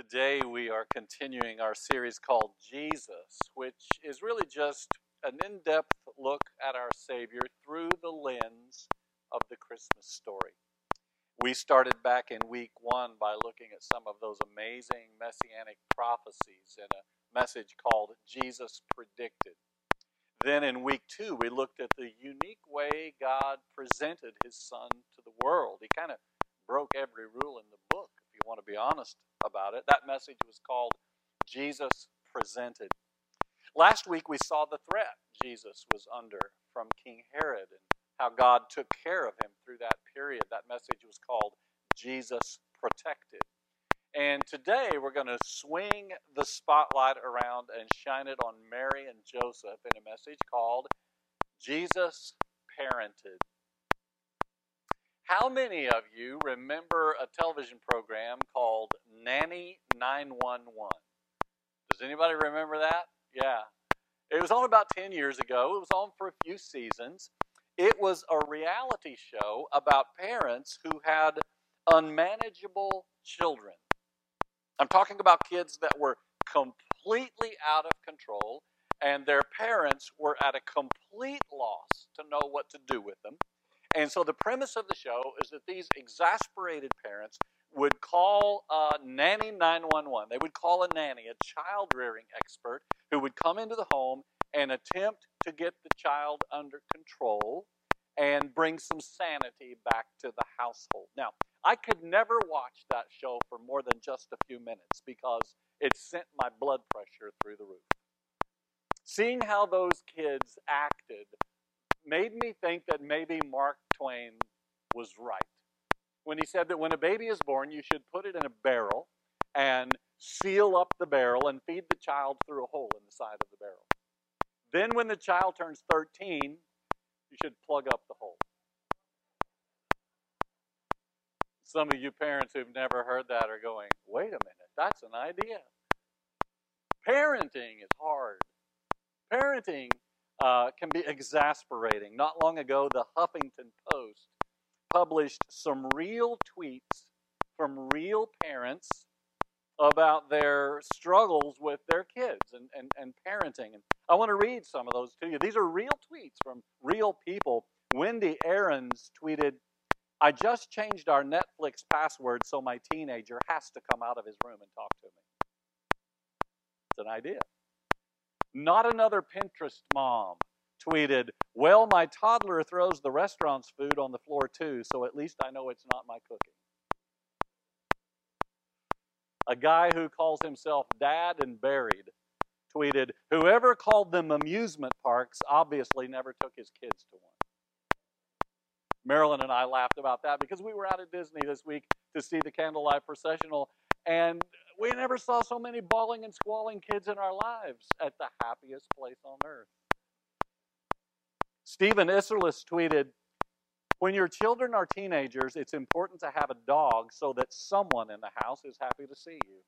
Today we are continuing our series called Jesus, which is really just an in depth look at our Savior through the lens of the Christmas story. We started back in week one by looking at some of those amazing messianic prophecies in a message called Jesus Predicted. Then in week two, we looked at the unique way God presented his Son to the world. He kind of broke every rule in the book, you want to be honest about it. That message was called Jesus Presented. Last week, we saw the threat Jesus was under from King Herod and how God took care of him through that period. That message was called Jesus Protected. And today we're going to swing the spotlight around and shine it on Mary and Joseph in a message called Jesus Parented. How many of you remember a television program called Nanny 911? Does anybody remember that? Yeah. It was on about 10 years ago. It was on for a few seasons. It was a reality show about parents who had unmanageable children. I'm talking about kids that were completely out of control, and their parents were at a complete loss to know what to do with them. And so the premise of the show is that these exasperated parents would call uh, Nanny 911. They would call a nanny, a child rearing expert, who would come into the home and attempt to get the child under control and bring some sanity back to the household. Now, I could never watch that show for more than just a few minutes because it sent my blood pressure through the roof. Seeing how those kids acted made me think that maybe Mark Twain was right when he said that when a baby is born, you should put it in a barrel and seal up the barrel and feed the child through a hole in the side of the barrel. Then, when the child turns 13, you should plug up the hole. Some of you parents who've never heard that are going, wait a minute, that's an idea. Parenting is hard. Parenting uh, can be exasperating. Not long ago, the Huffington Post published some real tweets from real parents about their struggles with their kids and, and, and parenting. And I want to read some of those to you. These are real tweets from real people. Wendy Aarons tweeted, I just changed our Netflix password so my teenager has to come out of his room and talk to me. It's an idea. Not another Pinterest mom tweeted, Well, my toddler throws the restaurant's food on the floor too, so at least I know it's not my cooking. A guy who calls himself Dad and Buried tweeted, Whoever called them amusement parks obviously never took his kids to one. Marilyn and I laughed about that because we were out at Disney this week to see the candlelight processional, and we never saw so many bawling and squalling kids in our lives at the happiest place on earth. Stephen Isserlis tweeted, when your children are teenagers, it's important to have a dog so that someone in the house is happy to see you.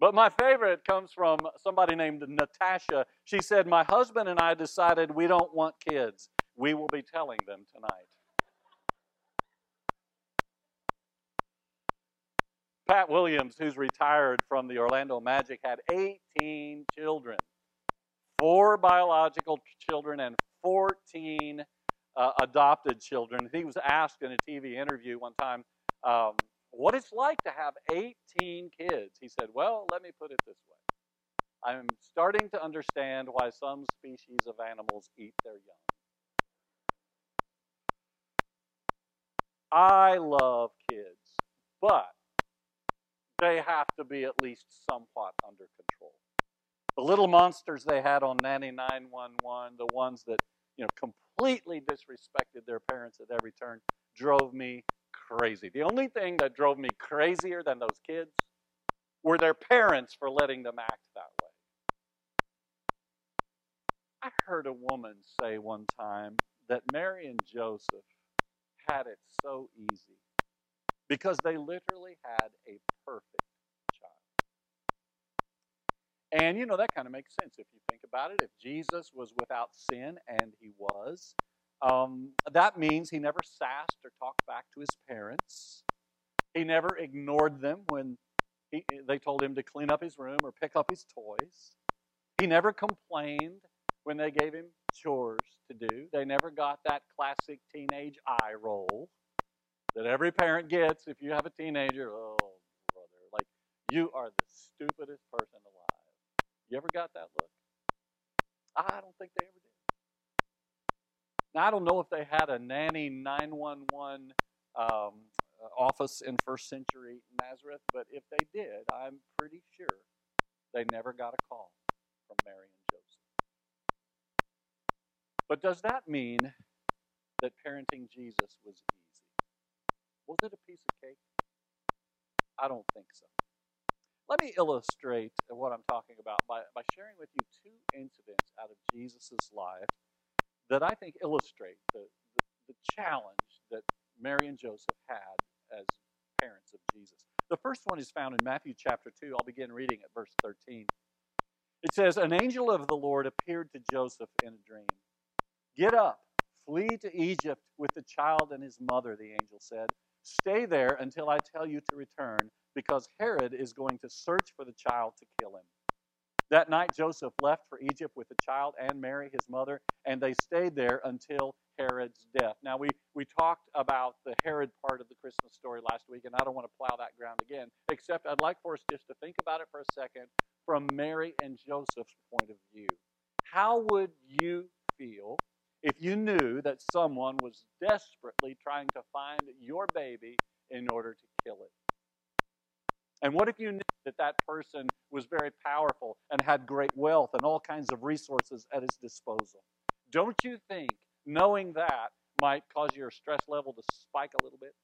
But my favorite comes from somebody named Natasha. She said, My husband and I decided we don't want kids. We will be telling them tonight. Pat Williams, who's retired from the Orlando Magic, had 18 children four biological children and 14 uh, adopted children. He was asked in a TV interview one time um, what it's like to have 18 kids. He said, Well, let me put it this way. I'm starting to understand why some species of animals eat their young. I love kids, but they have to be at least somewhat under control. The little monsters they had on Nanny 911, the ones that you know completely disrespected their parents at every turn, drove me crazy. The only thing that drove me crazier than those kids were their parents for letting them act that way. I heard a woman say one time that Mary and Joseph had it so easy because they literally had a perfect child. and you know, that kind of makes sense if you think about it. If Jesus was without sin, and he was, um, that means he never sassed or talked back to his parents. He never ignored them when he, they told him to clean up his room or pick up his toys. He never complained when they gave him chores to do. They never got that classic teenage eye roll that every parent gets if you have a teenager. Oh, brother, like you are the stupidest person alive. You ever got that look? I don't think they ever did. Now, I don't know if they had a nanny 911 um, office in first century Nazareth, but if they did, I'm pretty sure they never got a call from Mary and Joseph. But does that mean that parenting Jesus was easy? Was it a piece of cake? I don't think so. Let me illustrate what I'm talking about by, by sharing with you two incidents out of Jesus' life that I think illustrate the, the, the challenge that Mary and Joseph had as parents of Jesus. The first one is found in Matthew chapter 2. I'll begin reading at verse 13. It says, An angel of the Lord appeared to Joseph in a dream. Get up, flee to Egypt with the child and his mother, the angel said. Stay there until I tell you to return, because Herod is going to search for the child to kill him. That night, Joseph left for Egypt with the child and Mary, his mother, and they stayed there until Herod's death. Now, we, we talked about the Herod part of the Christmas story last week, and I don't want to plow that ground again, except I'd like for us just to think about it for a second from Mary and Joseph's point of view. How would you feel if you knew that someone was desperately trying to find your baby in order to kill it? And what if you knew that that person was very powerful and had great wealth and all kinds of resources at his disposal? Don't you think knowing that might cause your stress level to spike a little bit?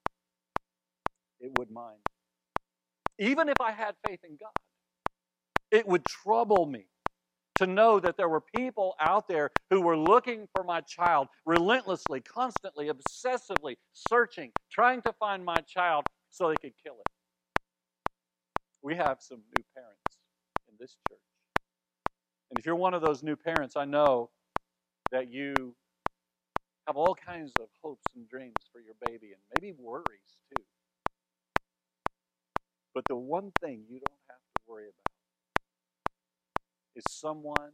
It would mine. Even if I had faith in God, it would trouble me to know that there were people out there who were looking for my child relentlessly, constantly, obsessively searching, trying to find my child so they could kill it. We have some new parents in this church. And if you're one of those new parents, I know that you have all kinds of hopes and dreams for your baby and maybe worries too. But the one thing you don't have to worry about is someone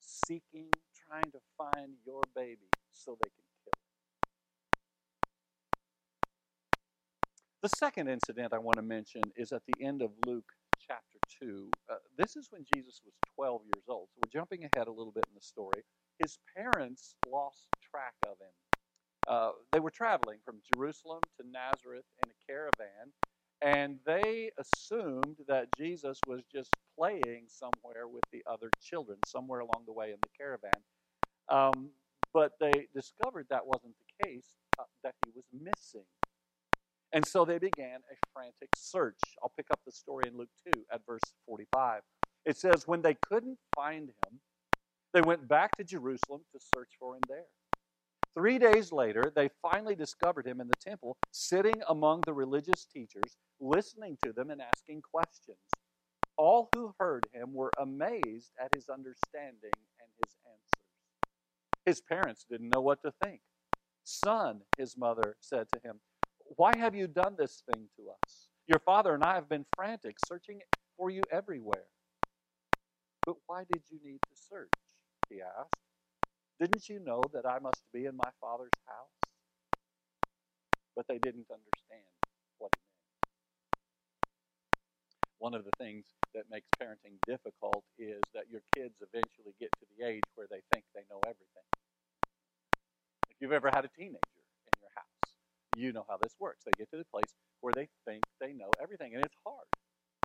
seeking, trying to find your baby so they can kill it. The second incident I want to mention is at the end of Luke chapter 2. Uh, this is when Jesus was 12 years old. So we're jumping ahead a little bit in the story. His parents lost track of him. Uh, they were traveling from Jerusalem to Nazareth in a caravan, and they assumed that Jesus was just playing somewhere with the other children, somewhere along the way in the caravan. Um, but they discovered that wasn't the case, uh, that he was missing. And so they began a frantic search. I'll pick up the story in Luke 2 at verse 45. It says, When they couldn't find him, they went back to Jerusalem to search for him there. Three days later, they finally discovered him in the temple, sitting among the religious teachers, listening to them and asking questions. All who heard him were amazed at his understanding and his answers. His parents didn't know what to think. Son, his mother said to him, Why have you done this thing to us? Your father and I have been frantic, searching for you everywhere. But why did you need to search? He asked. Didn't you know that I must be in my Father's house? But they didn't understand what it meant. One of the things that makes parenting difficult is that your kids eventually get to the age where they think they know everything. If you've ever had a teenager in your house, you know how this works. They get to the place where they think they know everything, and it's hard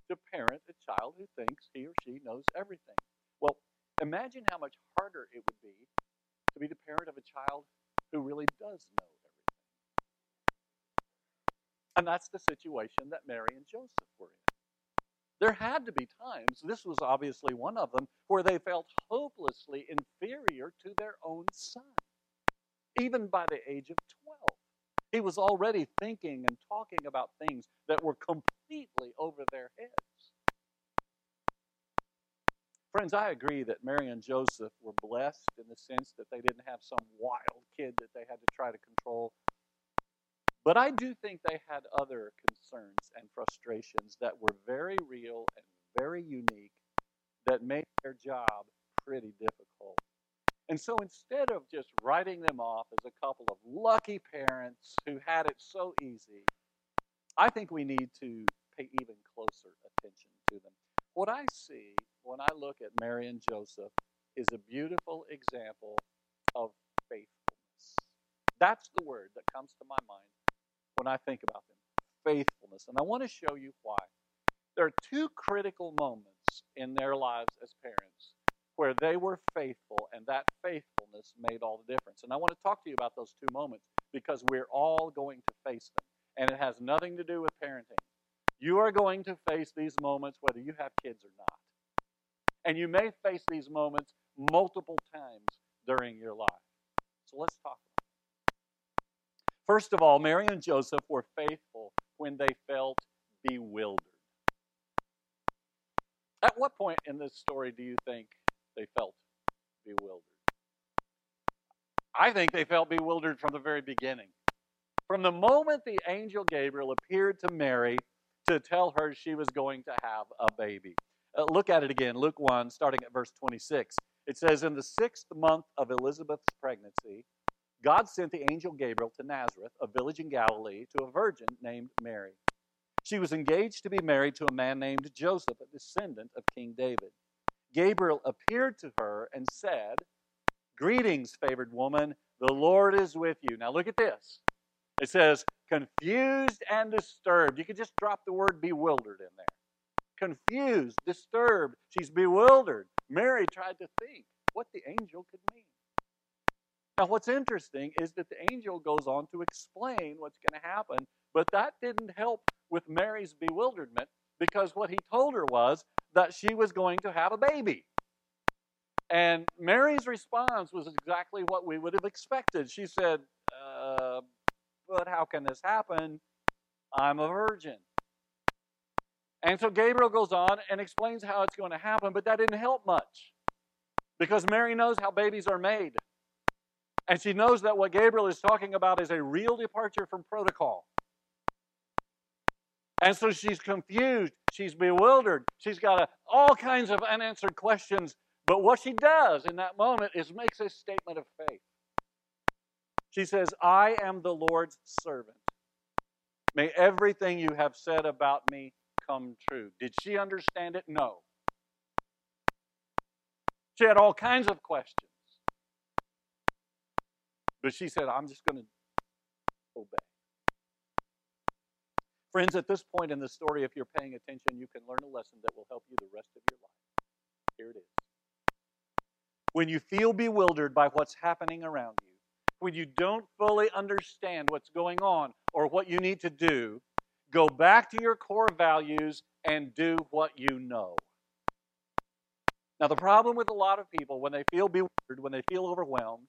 to parent a child who thinks he or she knows everything. Well, imagine how much harder it would be to be the parent of a child who really does know everything. And that's the situation that Mary and Joseph were in. There had to be times, this was obviously one of them, where they felt hopelessly inferior to their own son, even by the age of 12. He was already thinking and talking about things that were completely over their heads. Friends, I agree that Mary and Joseph were blessed in the sense that they didn't have some wild kid that they had to try to control. But I do think they had other concerns and frustrations that were very real and very unique that made their job pretty difficult. And so instead of just writing them off as a couple of lucky parents who had it so easy, I think we need to pay even closer attention to them. What I see when I look at Mary and Joseph is a beautiful example of faithfulness. That's the word that comes to my mind when I think about them faithfulness. And I want to show you why. There are two critical moments in their lives as parents where they were faithful, and that faithfulness made all the difference. And I want to talk to you about those two moments because we're all going to face them. And it has nothing to do with parenting. You are going to face these moments whether you have kids or not. And you may face these moments multiple times during your life. So let's talk about it. First of all, Mary and Joseph were faithful when they felt bewildered. At what point in this story do you think they felt bewildered? I think they felt bewildered from the very beginning. From the moment the angel Gabriel appeared to Mary to tell her she was going to have a baby. Uh, look at it again, Luke 1, starting at verse 26. It says, In the sixth month of Elizabeth's pregnancy, God sent the angel Gabriel to Nazareth, a village in Galilee, to a virgin named Mary. She was engaged to be married to a man named Joseph, a descendant of King David. Gabriel appeared to her and said, Greetings, favored woman, the Lord is with you. Now look at this. It says, confused and disturbed. You could just drop the word bewildered in there. Confused, disturbed. She's bewildered. Mary tried to think what the angel could mean. Now, what's interesting is that the angel goes on to explain what's going to happen, but that didn't help with Mary's bewilderment because what he told her was that she was going to have a baby. And Mary's response was exactly what we would have expected. She said, But how can this happen? I'm a virgin. And so Gabriel goes on and explains how it's going to happen, but that didn't help much because Mary knows how babies are made. And she knows that what Gabriel is talking about is a real departure from protocol. And so she's confused, she's bewildered, she's got a, all kinds of unanswered questions. But what she does in that moment is makes a statement of faith. She says, I am the Lord's servant. May everything you have said about me come true. Did she understand it? No. She had all kinds of questions. But she said, I'm just going to obey. Friends, at this point in the story, if you're paying attention, you can learn a lesson that will help you the rest of your life. Here it is. When you feel bewildered by what's happening around you, when you don't fully understand what's going on or what you need to do, go back to your core values and do what you know. Now, the problem with a lot of people when they feel bewildered, when they feel overwhelmed,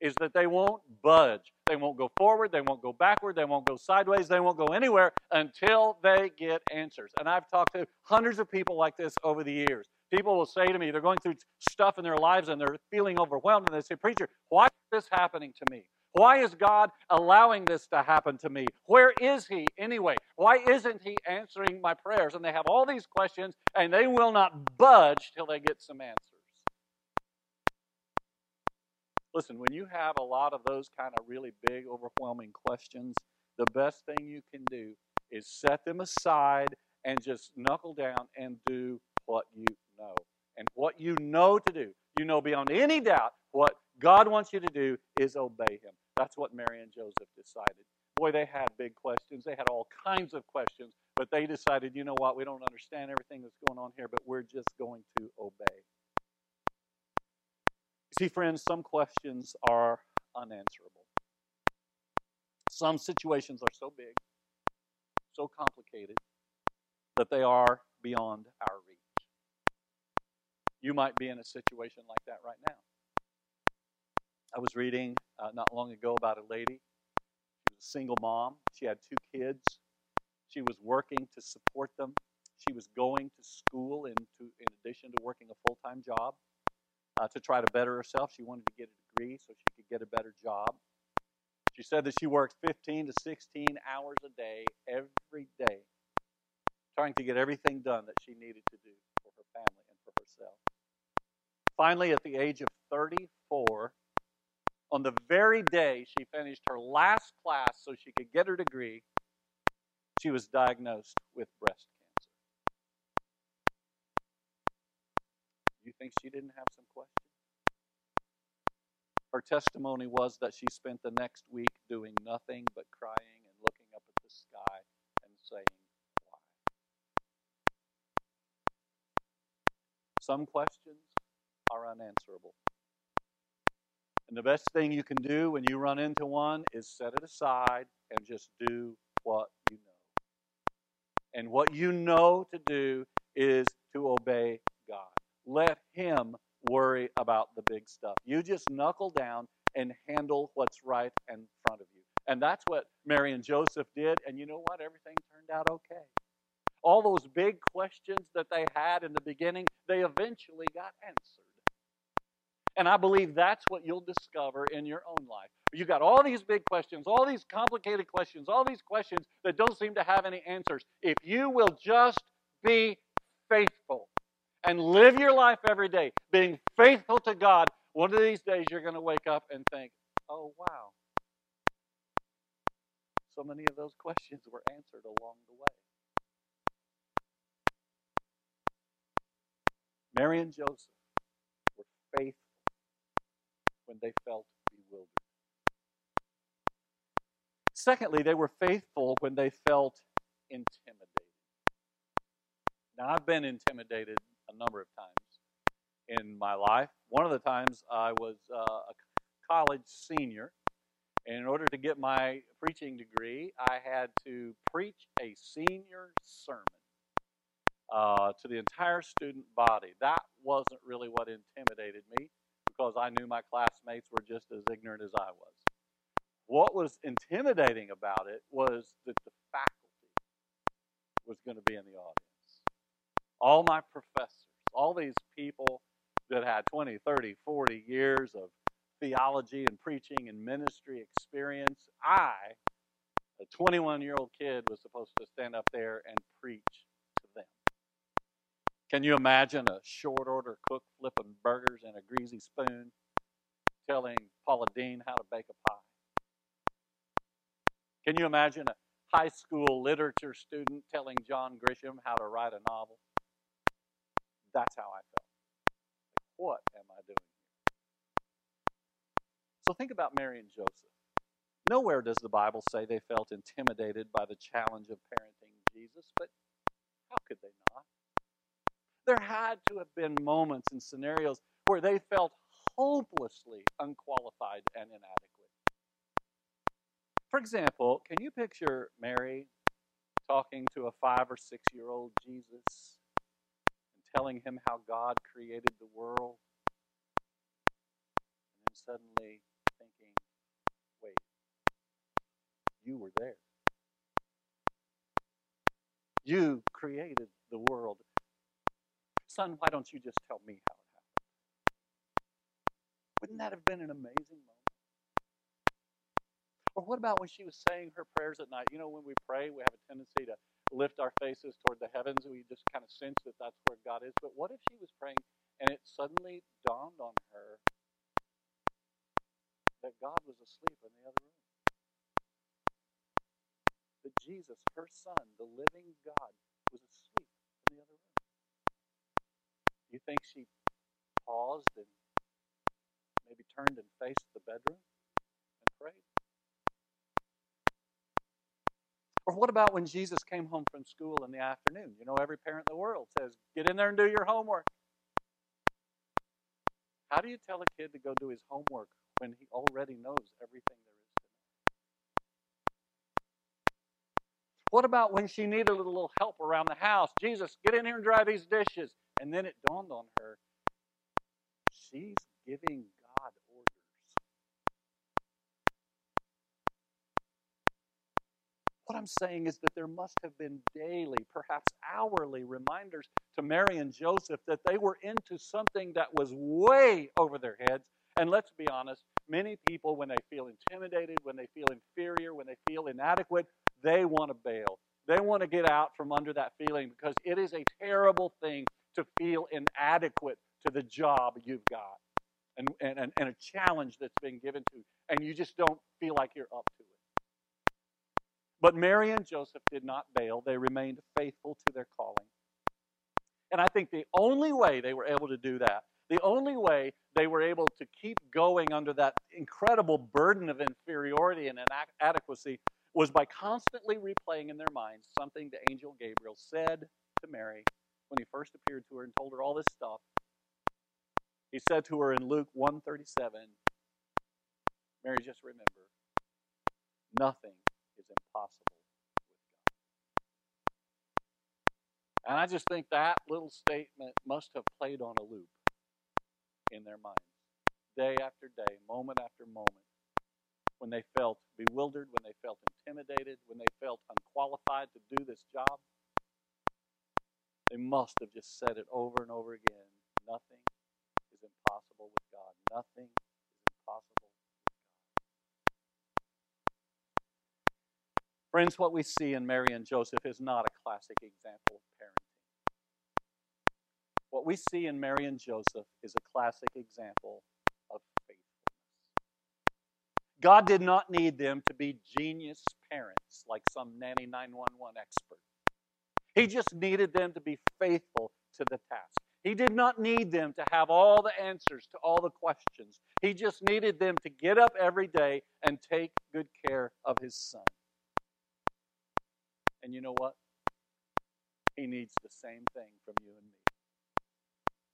is that they won't budge. They won't go forward, they won't go backward, they won't go sideways, they won't go anywhere until they get answers. And I've talked to hundreds of people like this over the years. People will say to me, they're going through stuff in their lives and they're feeling overwhelmed, and they say, Preacher, why is this happening to me? Why is God allowing this to happen to me? Where is He anyway? Why isn't He answering my prayers? And they have all these questions and they will not budge till they get some answers. Listen, when you have a lot of those kind of really big, overwhelming questions, the best thing you can do is set them aside and just knuckle down and do what you. And what you know to do, you know beyond any doubt, what God wants you to do is obey Him. That's what Mary and Joseph decided. Boy, they had big questions. They had all kinds of questions, but they decided, you know what, we don't understand everything that's going on here, but we're just going to obey. See, friends, some questions are unanswerable. Some situations are so big, so complicated, that they are beyond our reach. You might be in a situation like that right now. I was reading uh, not long ago about a lady. She was a single mom. She had two kids. She was working to support them. She was going to school in, to, in addition to working a full time job uh, to try to better herself. She wanted to get a degree so she could get a better job. She said that she worked 15 to 16 hours a day every day trying to get everything done that she needed to do herself. Finally, at the age of 34, on the very day she finished her last class so she could get her degree, she was diagnosed with breast cancer. You think she didn't have some questions? Her testimony was that she spent the next week doing nothing but crying and looking up at the sky and saying, Why? Some questions are unanswerable. And the best thing you can do when you run into one is set it aside and just do what you know. And what you know to do is to obey God. Let Him worry about the big stuff. You just knuckle down and handle what's right in front of you. And that's what Mary and Joseph did. And you know what? Everything turned out okay. All those big questions that they had in the beginning, they eventually got answered. And I believe that's what you'll discover in your own life. You've got all these big questions, all these complicated questions, all these questions that don't seem to have any answers. If you will just be faithful and live your life every day being faithful to God, one of these days you're going to wake up and think, oh, wow. So many of those questions were answered along the way. Mary and Joseph were faithful when they felt bewildered. Secondly, they were faithful when they felt intimidated. Now, I've been intimidated a number of times in my life. One of the times I was uh, a college senior, and in order to get my preaching degree, I had to preach a senior sermon uh, to the entire student body. That wasn't really what intimidated me because I knew my classmates were just as ignorant as I was. What was intimidating about it was that the faculty was going to be in the audience. All my professors, all these people that had 20, 30, 40 years of theology and preaching and ministry experience, I, a 21 year old kid, was supposed to stand up there and preach can you imagine a short order cook flipping burgers in a greasy spoon, telling Paula Deen how to bake a pie? Can you imagine a high school literature student telling John Grisham how to write a novel? That's how I felt. what am I doing here? So think about Mary and Joseph. Nowhere does the Bible say they felt intimidated by the challenge of parenting Jesus, but how could they not? There had to have been moments and scenarios where they felt hopelessly unqualified and inadequate. For example, can you picture Mary talking to a five or six year old Jesus and telling him how God created the world? And then suddenly thinking, wait, you were there. You created the world. Son, why don't you just tell me how it happened? Wouldn't that have been an amazing moment? Or what about when she was saying her prayers at night? You know, when we pray, we have a tendency to lift our faces toward the heavens. And we just kind of sense that that's where God is. But what if she was praying and it suddenly dawned on her that God was asleep in the other room? That Jesus, her son, the living God, was asleep in the other room. You think she paused and maybe turned and faced the bedroom and prayed? Or what about when Jesus came home from school in the afternoon? You know, every parent in the world says, get in there and do your homework. How do you tell a kid to go do his homework when he already knows everything there is to know? What about when she needed a little help around the house? Jesus, get in here and dry these dishes. And then it dawned on her she's giving God orders. What I'm saying is that there must have been daily, perhaps hourly reminders to Mary and Joseph that they were into something that was way over their heads. And let's be honest, many people, when they feel intimidated, when they feel inferior, when they feel inadequate, they want to bail. They want to get out from under that feeling because it is a terrible thing to feel inadequate to the job you've got and, and, and a challenge that's been given to you, and you just don't feel like you're up to it. But Mary and Joseph did not bail, they remained faithful to their calling. And I think the only way they were able to do that, the only way they were able to keep going under that incredible burden of inferiority and inadequacy was by constantly replaying in their minds something the angel Gabriel said to Mary when he first appeared to her and told her all this stuff. He said to her in Luke 137, Mary, just remember, nothing is impossible with God. And I just think that little statement must have played on a loop in their minds, day after day, moment after moment when they felt bewildered, when they felt intimidated, when they felt unqualified to do this job. They must have just said it over and over again. Nothing is impossible with God. Nothing is impossible with God. Friends, what we see in Mary and Joseph is not a classic example of parenting. What we see in Mary and Joseph is a classic example God did not need them to be genius parents like some nanny 911 expert. He just needed them to be faithful to the task. He did not need them to have all the answers to all the questions. He just needed them to get up every day and take good care of his son. And you know what? He needs the same thing from you and me.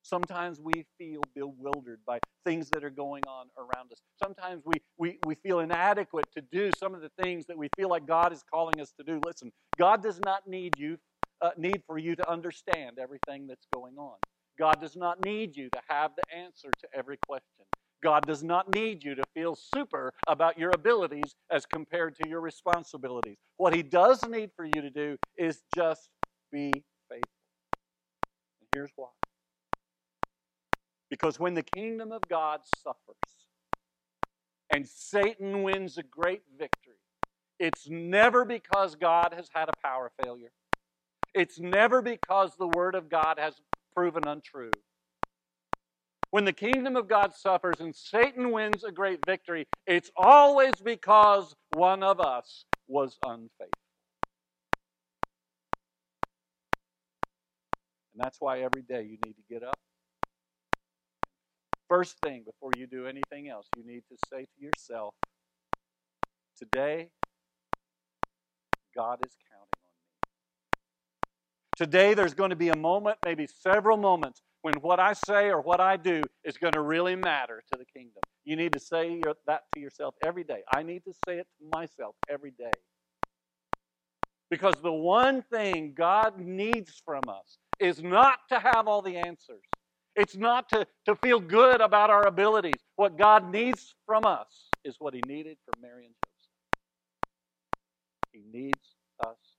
Sometimes we feel bewildered by things that are going on around us. Sometimes we, we, we feel inadequate to do some of the things that we feel like God is calling us to do. Listen, God does not need you uh, need for you to understand everything that's going on. God does not need you to have the answer to every question. God does not need you to feel super about your abilities as compared to your responsibilities. What He does need for you to do is just be faithful. And here's why because when the kingdom of God suffers and Satan wins a great victory, it's never because God has had a power failure. It's never because the Word of God has proven untrue. When the kingdom of God suffers and Satan wins a great victory, it's always because one of us was unfaithful. And that's why every day you need to get up First thing before you do anything else, you need to say to yourself, Today, God is counting on me. Today, there's going to be a moment, maybe several moments, when what I say or what I do is going to really matter to the kingdom. You need to say that to yourself every day. I need to say it to myself every day. Because the one thing God needs from us is not to have all the answers. It's not to, to feel good about our abilities. What God needs from us is what He needed from Mary and Joseph. He needs us